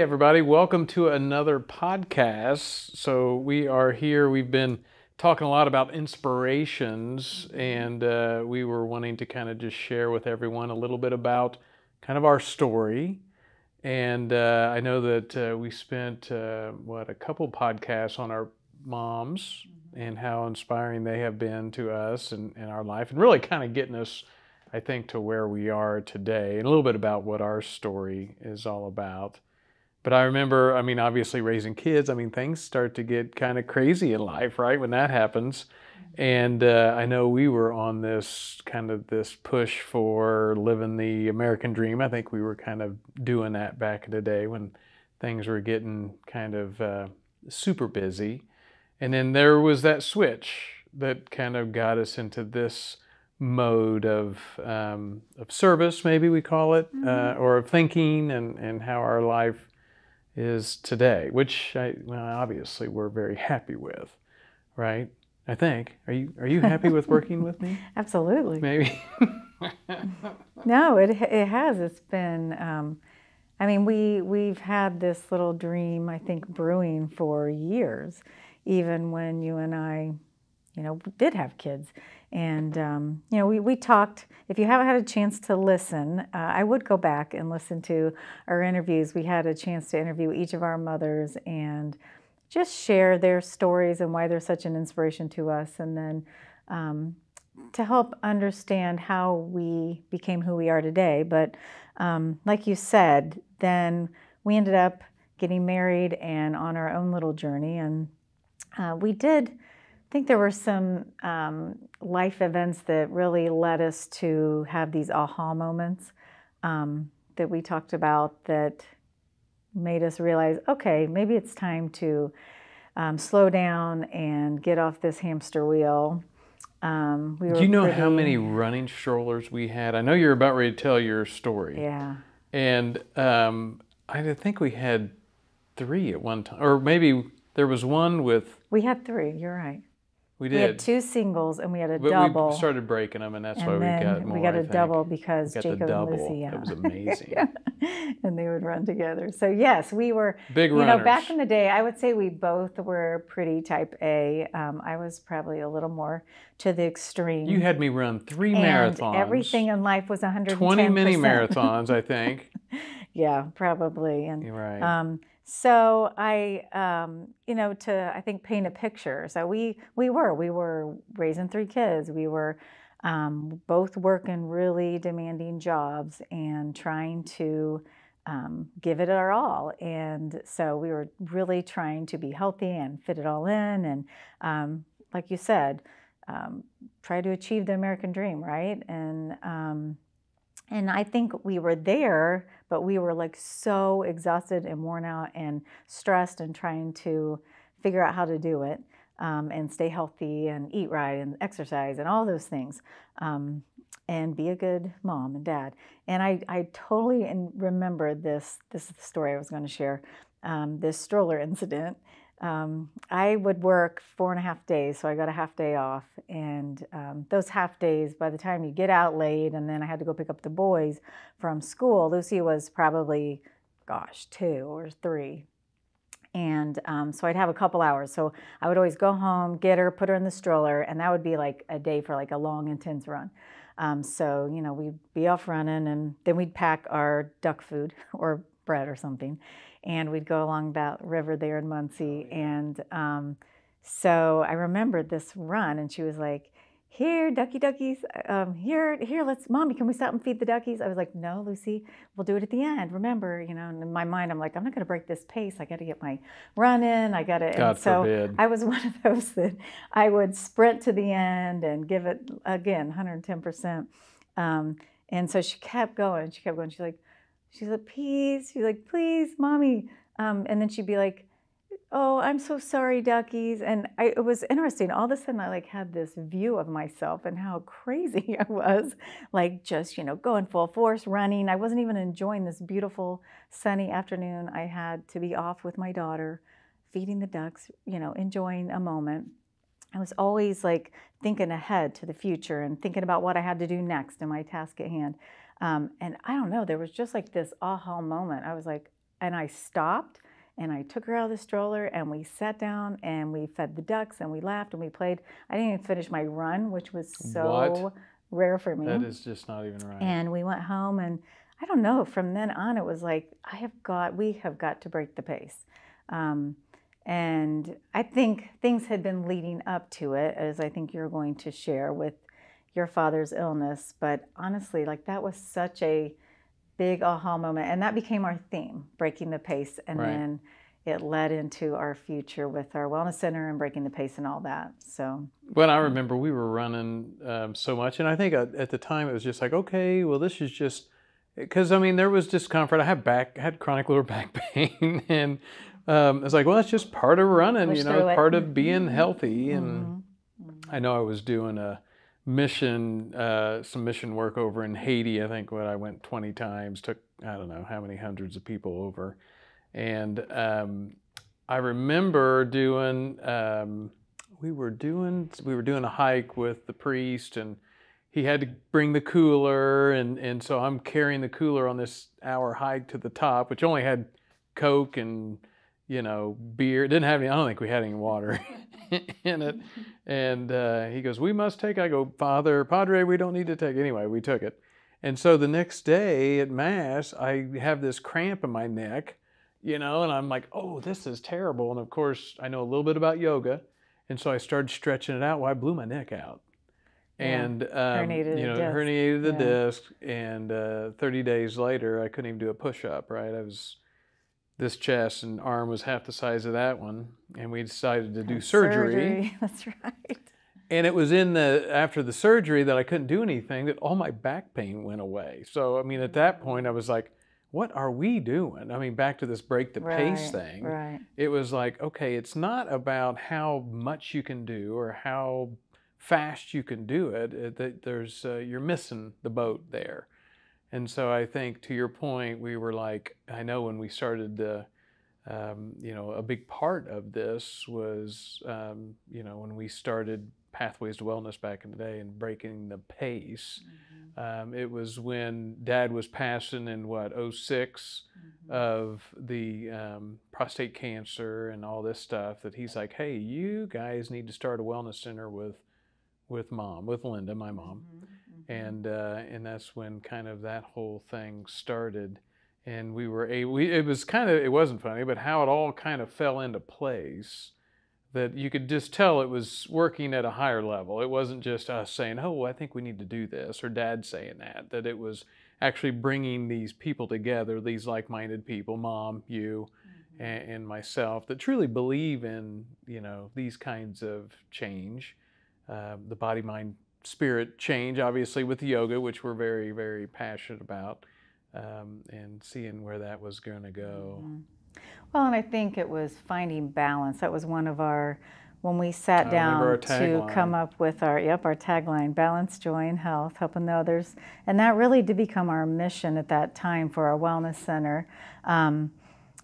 Hey, everybody, welcome to another podcast. So, we are here. We've been talking a lot about inspirations, and uh, we were wanting to kind of just share with everyone a little bit about kind of our story. And uh, I know that uh, we spent, uh, what, a couple podcasts on our moms and how inspiring they have been to us and in our life, and really kind of getting us, I think, to where we are today, and a little bit about what our story is all about. But I remember, I mean, obviously raising kids, I mean, things start to get kind of crazy in life, right? When that happens. And uh, I know we were on this kind of this push for living the American dream. I think we were kind of doing that back in the day when things were getting kind of uh, super busy. And then there was that switch that kind of got us into this mode of um, of service, maybe we call it, uh, mm-hmm. uh, or of thinking and, and how our life is today, which I, well, obviously we're very happy with, right? I think. Are you are you happy with working with me? Absolutely. Maybe. no, it it has. It's been. Um, I mean, we we've had this little dream, I think, brewing for years, even when you and I, you know, we did have kids. And, um, you know, we, we talked, if you haven't had a chance to listen, uh, I would go back and listen to our interviews. We had a chance to interview each of our mothers and just share their stories and why they're such an inspiration to us. And then um, to help understand how we became who we are today. But um, like you said, then we ended up getting married and on our own little journey. And uh, we did I think there were some um, life events that really led us to have these aha moments um, that we talked about that made us realize okay, maybe it's time to um, slow down and get off this hamster wheel. Um, we Do you know pretty... how many running strollers we had? I know you're about ready to tell your story. Yeah. And um, I think we had three at one time, or maybe there was one with. We had three. You're right. We did. We had two singles and we had a but double. We started breaking them, and that's and why we got more. We got a double because Jacob and Lucy. Yeah. That was amazing. And they would run together. So yes, we were big runners. you runners. know, back in the day, I would say we both were pretty type A. Um, I was probably a little more to the extreme. You had me run three and marathons. Everything in life was 110 20 mini marathons, I think. yeah, probably. And You're right. Um, so I, um, you know, to I think paint a picture. So we we were we were raising three kids. We were um, both working really demanding jobs and trying to um, give it our all. And so we were really trying to be healthy and fit it all in. And um, like you said, um, try to achieve the American dream, right? And um, and I think we were there, but we were like so exhausted and worn out and stressed and trying to figure out how to do it um, and stay healthy and eat right and exercise and all those things um, and be a good mom and dad. And I, I totally remember this. This is the story I was going to share. Um, this stroller incident um, I would work four and a half days, so I got a half day off. And um, those half days, by the time you get out late, and then I had to go pick up the boys from school, Lucy was probably, gosh, two or three. And um, so I'd have a couple hours. So I would always go home, get her, put her in the stroller, and that would be like a day for like a long, intense run. Um, so, you know, we'd be off running, and then we'd pack our duck food or bread or something and we'd go along that river there in Muncie. And um, so I remembered this run, and she was like, "Here, ducky duckies, um, here, here, let's, mommy, can we stop and feed the duckies?" I was like, "No, Lucy, we'll do it at the end. Remember, you know." And in my mind, I'm like, "I'm not going to break this pace. I got to get my run in. I got to." God so forbid. I was one of those that I would sprint to the end and give it again 110 percent. Um, and so she kept going. She kept going. She's like She's like, please. She's like, please, mommy. Um, and then she'd be like, oh, I'm so sorry, duckies. And I, it was interesting. All of a sudden, I like had this view of myself and how crazy I was, like just you know going full force, running. I wasn't even enjoying this beautiful sunny afternoon. I had to be off with my daughter, feeding the ducks, you know, enjoying a moment. I was always like thinking ahead to the future and thinking about what I had to do next in my task at hand. Um, and I don't know, there was just like this aha moment. I was like, and I stopped and I took her out of the stroller and we sat down and we fed the ducks and we laughed and we played. I didn't even finish my run, which was so What? rare for me. That is just not even right. And we went home, and I don't know. From then on, it was like I have got, we have got to break the pace. Um, and I think things had been leading up to it, as I think you're going to share with your father's illness. But honestly, like that was such a big aha moment, and that became our theme, breaking the pace, and Right. then it led into our future with our wellness center and breaking the pace and all that. So Well, I remember we were running um, so much, and I think at, at the time it was just like, okay, well, this is just because I mean there was discomfort. I had back, I had chronic lower back pain, and um, it's like, well, that's just part of running, Push you know, it. part of being healthy. And mhm. I know I was doing a mission, uh, some mission work over in Haiti. I think when I went 20 times, took I don't know how many hundreds of people over, and um, I remember doing. Um, we were doing we were doing a hike with the priest and he had to bring the cooler and and so I'm carrying the cooler on this hour hike to the top which only had coke and you know beer it didn't have any I don't think we had any water in it and uh, he goes we must take I go father padre we don't need to take anyway we took it and so the next day at mass I have this cramp in my neck you know and I'm like oh this is terrible and of course I know a little bit about yoga and so I started stretching it out. Well, I blew my neck out. Yeah. And um, Herniated you know, the disc. herniated the Yeah. disc, and uh, 30 days later, I couldn't even do a push-up. Right, I was this chest and arm was half the size of that one, and we decided to do Had surgery. That's right. And it was in the after the surgery that I couldn't do anything that all my back pain went away. So I mean, at that point, I was like, "What are we doing?" I mean, back to this break the pace thing Right. it was like okay it's not about how much you can do or how fast you can do it, it that there's uh, you're missing the boat there and so i think to your point we were like i know when we started the um, you know a big part of this was um, you know when we started pathways to wellness back in the day and breaking the pace um, it was when dad was passing in what 6 of the um, prostate cancer and all this stuff that he's like, hey, you guys need to start a wellness center with with mom, with Linda, my mom, and uh, and that's when kind of that whole thing started, and we were a we it was kind of it wasn't funny, but how it all kind of fell into place. That you could just tell it was working at a higher level. It wasn't just us saying, "Oh, I think we need to do this," or Dad saying that. That it was actually bringing these people together, these like-minded people, mom, you, and, and myself, that truly believe in you know these kinds of change, uh, the body, mind, spirit change. Obviously, with yoga, which we're very, very passionate about, um, and seeing where that was going to go. Mhm. Well, and I think it was finding balance. That was one of our when we sat down to come up with our yep our tagline balance joy and health helping the others and that really did become our mission at that time for our wellness center um,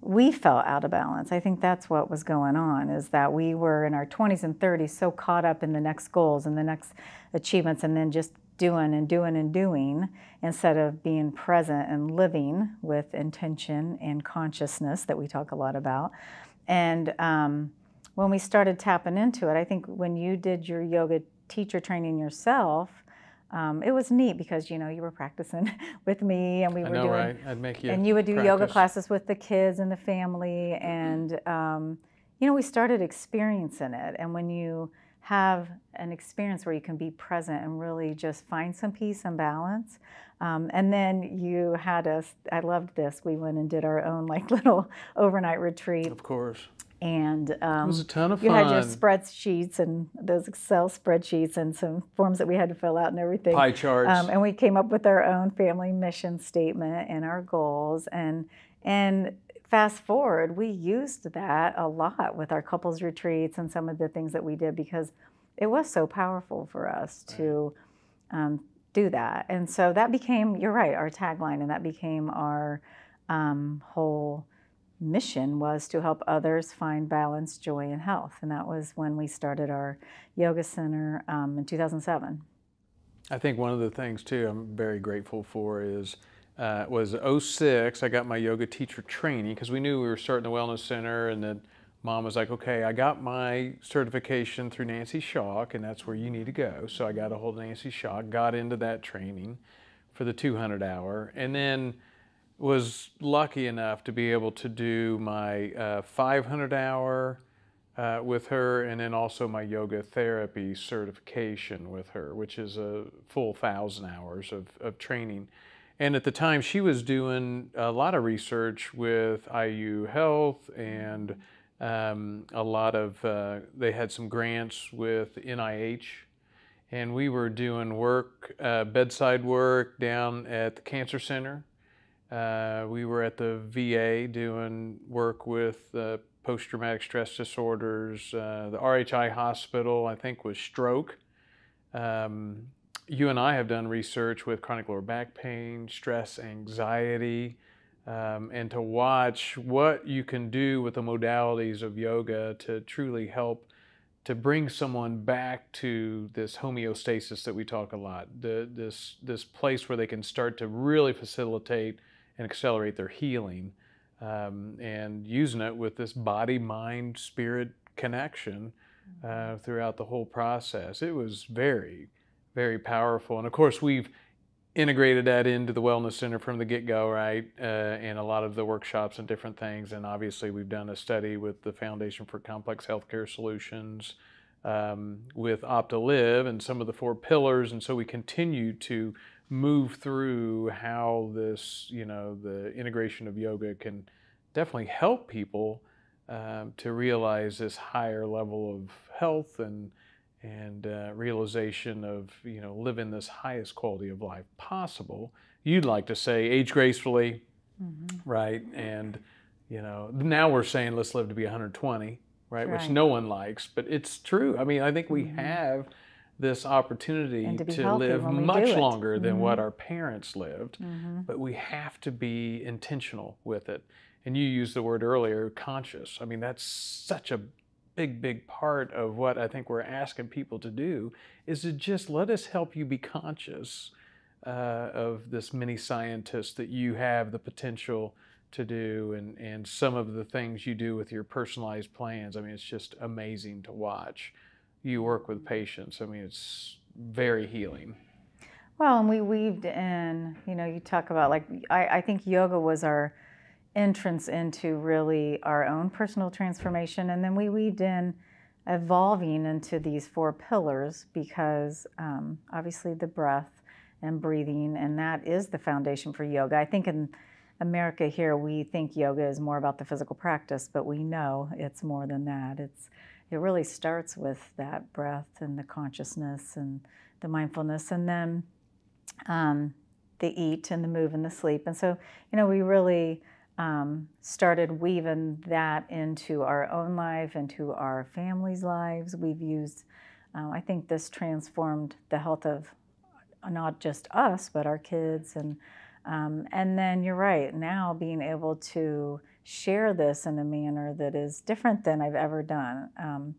we felt out of balance. I think that's what was going on is that we were in our 20s and 30s so caught up in the next goals and the next achievements and then just doing and doing and doing instead of being present and living with intention and consciousness that we talk a lot about. And um, when we started tapping into it i think when you did your yoga teacher training yourself um, it was neat because you know you were practicing with me and we I were know, doing right? I'd make you. and you would do yoga classes with the kids and the family and um, you know we started experiencing it. And when you have an experience where you can be present and really just find some peace and balance um, and then you had us i loved this. We went and did our own like little overnight retreat. Of course, and it um, was a ton of fun. you had your spreadsheets and those excel spreadsheets and some forms that we had to fill out and everything Pie charts. um, and we came up with our own family mission statement and our goals. And and fast forward, we used that a lot with our couples retreats and some of the things that we did because it was so powerful for us to um, do that. And so that became, you're right, our tagline, and that became our um, whole mission was to help others find balance, joy, and health. And that was when we started our yoga center um, in 2007. I think one of the things too I'm very grateful for is uh, was 06. I got my yoga teacher training because we knew we were starting the wellness center, and then mom was like, "Okay, I got my certification through Nancy Shock, and that's where you need to go." So I got a hold of Nancy Shock, got into that training for the 200 hour, and then was lucky enough to be able to do my uh, 500 hour uh, with her, and then also my yoga therapy certification with her, which is a full thousand hours of, of training. And at the time, she was doing a lot of research with IU Health and um, a lot of, uh, they had some grants with NIH. And we were doing work, uh, bedside work down at the Cancer Center. Uh, we were at the VA doing work with uh, post traumatic stress disorders. Uh, the RHI hospital, I think, was stroke. Um, you and I have done research with chronic lower back pain, stress, anxiety, um, and to watch what you can do with the modalities of yoga to truly help to bring someone back to this homeostasis that we talk a lot, the, this this place where they can start to really facilitate and accelerate their healing, um, and using it with this body, mind, spirit connection uh, throughout the whole process. It was very very powerful. And of course, we've integrated that into the Wellness Center from the get go, right? Uh, and a lot of the workshops and different things. And obviously, we've done a study with the Foundation for Complex Healthcare Solutions. Um, with Opt2Liv and some of the four pillars, and so we continue to move through how this, you know, the integration of yoga can definitely help people um, to realize this higher level of health and and uh, realization of you know living this highest quality of life possible. You'd like to say age gracefully, mm-hmm. right? And you know now we're saying let's live to be 120, right? right? Which no one likes, but it's true. I mean, I think we mm-hmm. have this opportunity to, to live much longer than mm-hmm. what our parents lived, mm-hmm. but we have to be intentional with it. And you used the word earlier, conscious. I mean, that's such a big, big part of what I think we're asking people to do is to just let us help you be conscious uh, of this mini scientist that you have the potential to do and, and some of the things you do with your personalized plans. I mean, it's just amazing to watch. You work with patients. I mean, it's very healing. Well, and we weaved in, you know, you talk about like, I, I think yoga was our entrance into really our own personal transformation. And then we weaved in evolving into these four pillars because um, obviously the breath and breathing, and that is the foundation for yoga. I think in America here, we think yoga is more about the physical practice, but we know it's more than that. It's it really starts with that breath and the consciousness and the mindfulness, and then um, the eat and the move and the sleep. And so, you know, we really um, started weaving that into our own life, into our families' lives. We've used, uh, I think this transformed the health of not just us, but our kids. And, um, and then you're right, now being able to share this in a manner that is different than I've ever done. Um,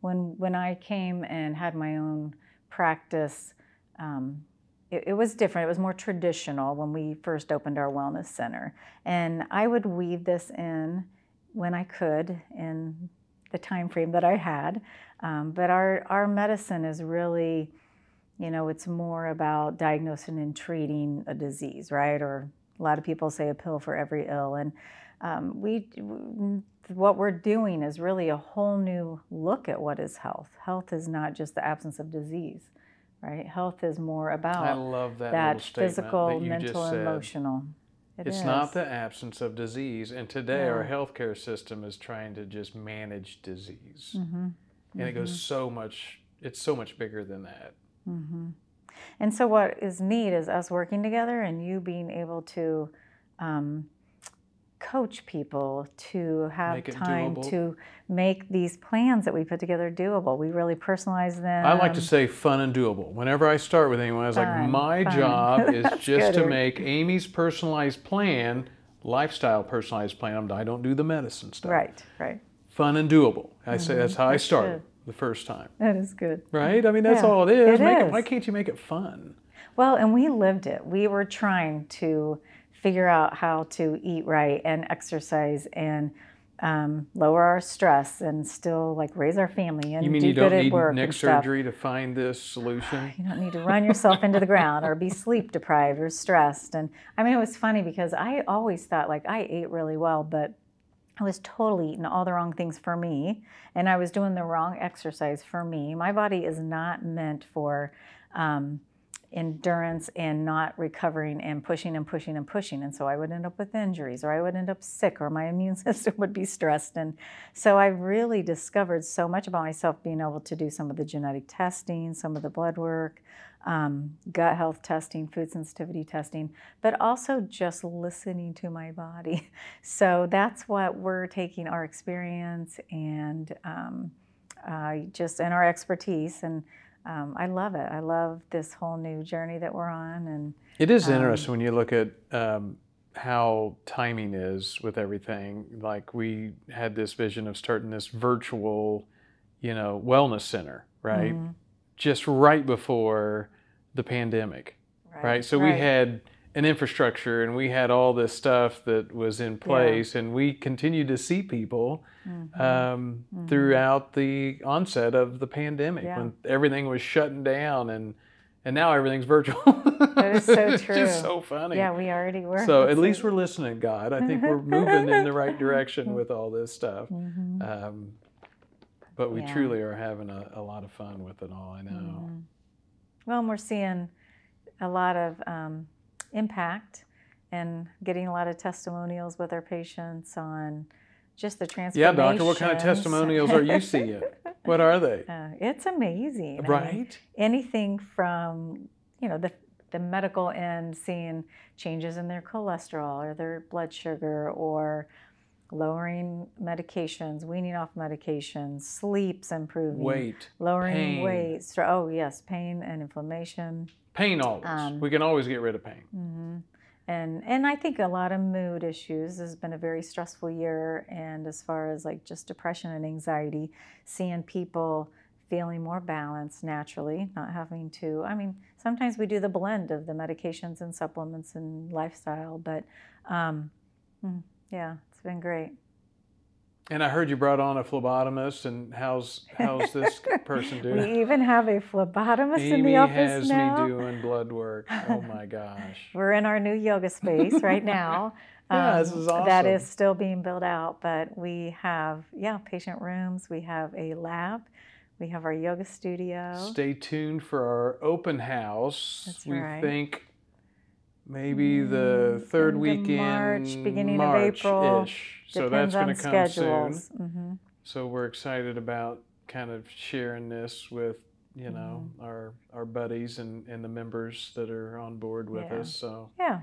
when, when I came and had my own practice, um, it, it, was different. It was more traditional when we first opened our wellness center. And I would weave this in when I could in the time frame that I had. Um, but our, our medicine is really, you know, it's more about diagnosing and treating a disease, right? Or a lot of people say a pill for every ill. And um, we, what we're doing is really a whole new look at what is health. Health is not just the absence of disease right? Health is more about I love that, that physical, that mental, emotional. It it's is. not the absence of disease. And today, yeah. our healthcare system is trying to just manage disease. Mm-hmm. And mm-hmm. it goes mm-hmm. so much, it's so much bigger than that. Mm-hmm. And so, what is neat is us working together and you being able to um, coach people to have time doable. to make these plans that we put together doable. We really personalize them. I like to say fun and doable. Whenever I start with anyone, I was fun, like, my fun. job is just to make Amy's personalized plan, lifestyle personalized plan. I don't do the medicine stuff. Right, right. Fun and doable. I mm-hmm. say that's how I started good. the first time. That is good. Right? I mean, that's yeah, all it is. It is. It, why can't you make it fun? Well, and we lived it. We were trying to figure out how to eat right and exercise and um, lower our stress and still like raise our family and You mean do you good don't at need work neck surgery to find this solution? You don't need to run yourself into the ground or be sleep deprived or stressed. And I mean, it was funny because I always thought like I ate really well, but I was totally eating all the wrong things for me, and I was doing the wrong exercise for me. My body is not meant for um, endurance and not recovering and pushing and pushing and pushing. And so I would end up with injuries, or I would end up sick, or my immune system would be stressed. And so I really discovered so much about myself being able to do some of the genetic testing, some of the blood work, um, gut health testing, food sensitivity testing, but also just listening to my body. So that's what we're taking our experience and um, uh, just and our expertise. And um, I love it. I love this whole new journey that we're on. And It is Um, interesting when you look at um, how timing is with everything. Like we had this vision of starting this virtual, you know, wellness center, right? Mhm. Just right before the pandemic, right? So we had an infrastructure and we had all this stuff that was in place, and we continued to see people Mhm. um, Mhm. throughout the onset of the pandemic Yeah. when everything was shutting down and and now everything's virtual. That is so it's just true. so funny. yeah, we already were. so at least we're listening, God. I think we're moving in the right direction with all this stuff. Mhm. Um, but we Yeah. truly are having a, a lot of fun with it all. I know. Mhm. Well, and we're seeing a lot of um, impact and getting a lot of testimonials with our patients on just the transportation. Yeah, doctor. What kind of testimonials are you seeing? What are they? Uh, it's amazing. I mean, Right. anything from you know the the medical end, seeing changes in their cholesterol or their blood sugar, or lowering medications, weaning off medications, sleep's improving, Weight, lowering pain. weight. Oh yes, pain and inflammation. pain. Always. Um, we can always get rid of pain. hmm And and I think a lot of mood issues This has been a very stressful year, and as far as like just depression and anxiety, seeing people feeling more balanced naturally, not having to. I mean, sometimes we do the blend of the medications and supplements and lifestyle, but um, mm, yeah, it's been great. And I heard you brought on a phlebotomist. And how's how's this person doing? We even have a phlebotomist in the office has now. me doing blood work. Oh my gosh. We're in our new yoga space right now. Yeah, this um, is That is still being built out, but we have, yeah, patient rooms. We have a lab. We have our yoga studio. Stay tuned for our open house. That's we right. think maybe the Mm, third of weekend, March, beginning of April. March-ish. So that's going to come schedules. soon. hmm So we're excited about kind of sharing this with you know Mm-hmm. our our buddies and and the members that are on board with Yeah. us. So Yeah.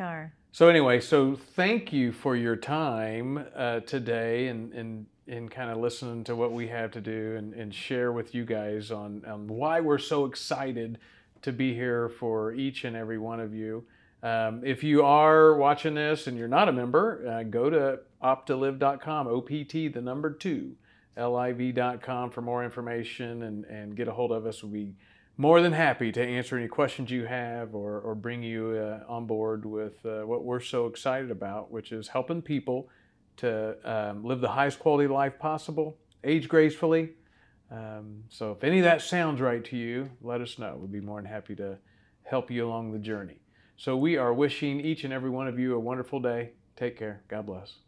Are. So anyway, so thank you for your time uh, today and and and kind of listening to what we have to do and, and share with you guys on, on why we're so excited to be here for each and every one of you. Um, if you are watching this and you're not a member, uh, go to opt2liv.com, O-P-T, the number two, L-I-V.com for more information and, and get a hold of us. We'll be more than happy to answer any questions you have or, or bring you uh, on board with uh, what we're so excited about, which is helping people to um, live the highest quality life possible, age gracefully. Um, so if any of that sounds right to you, let us know. We'd be more than happy to help you along the journey. So we are wishing each and every one of you a wonderful day. Take care. God bless.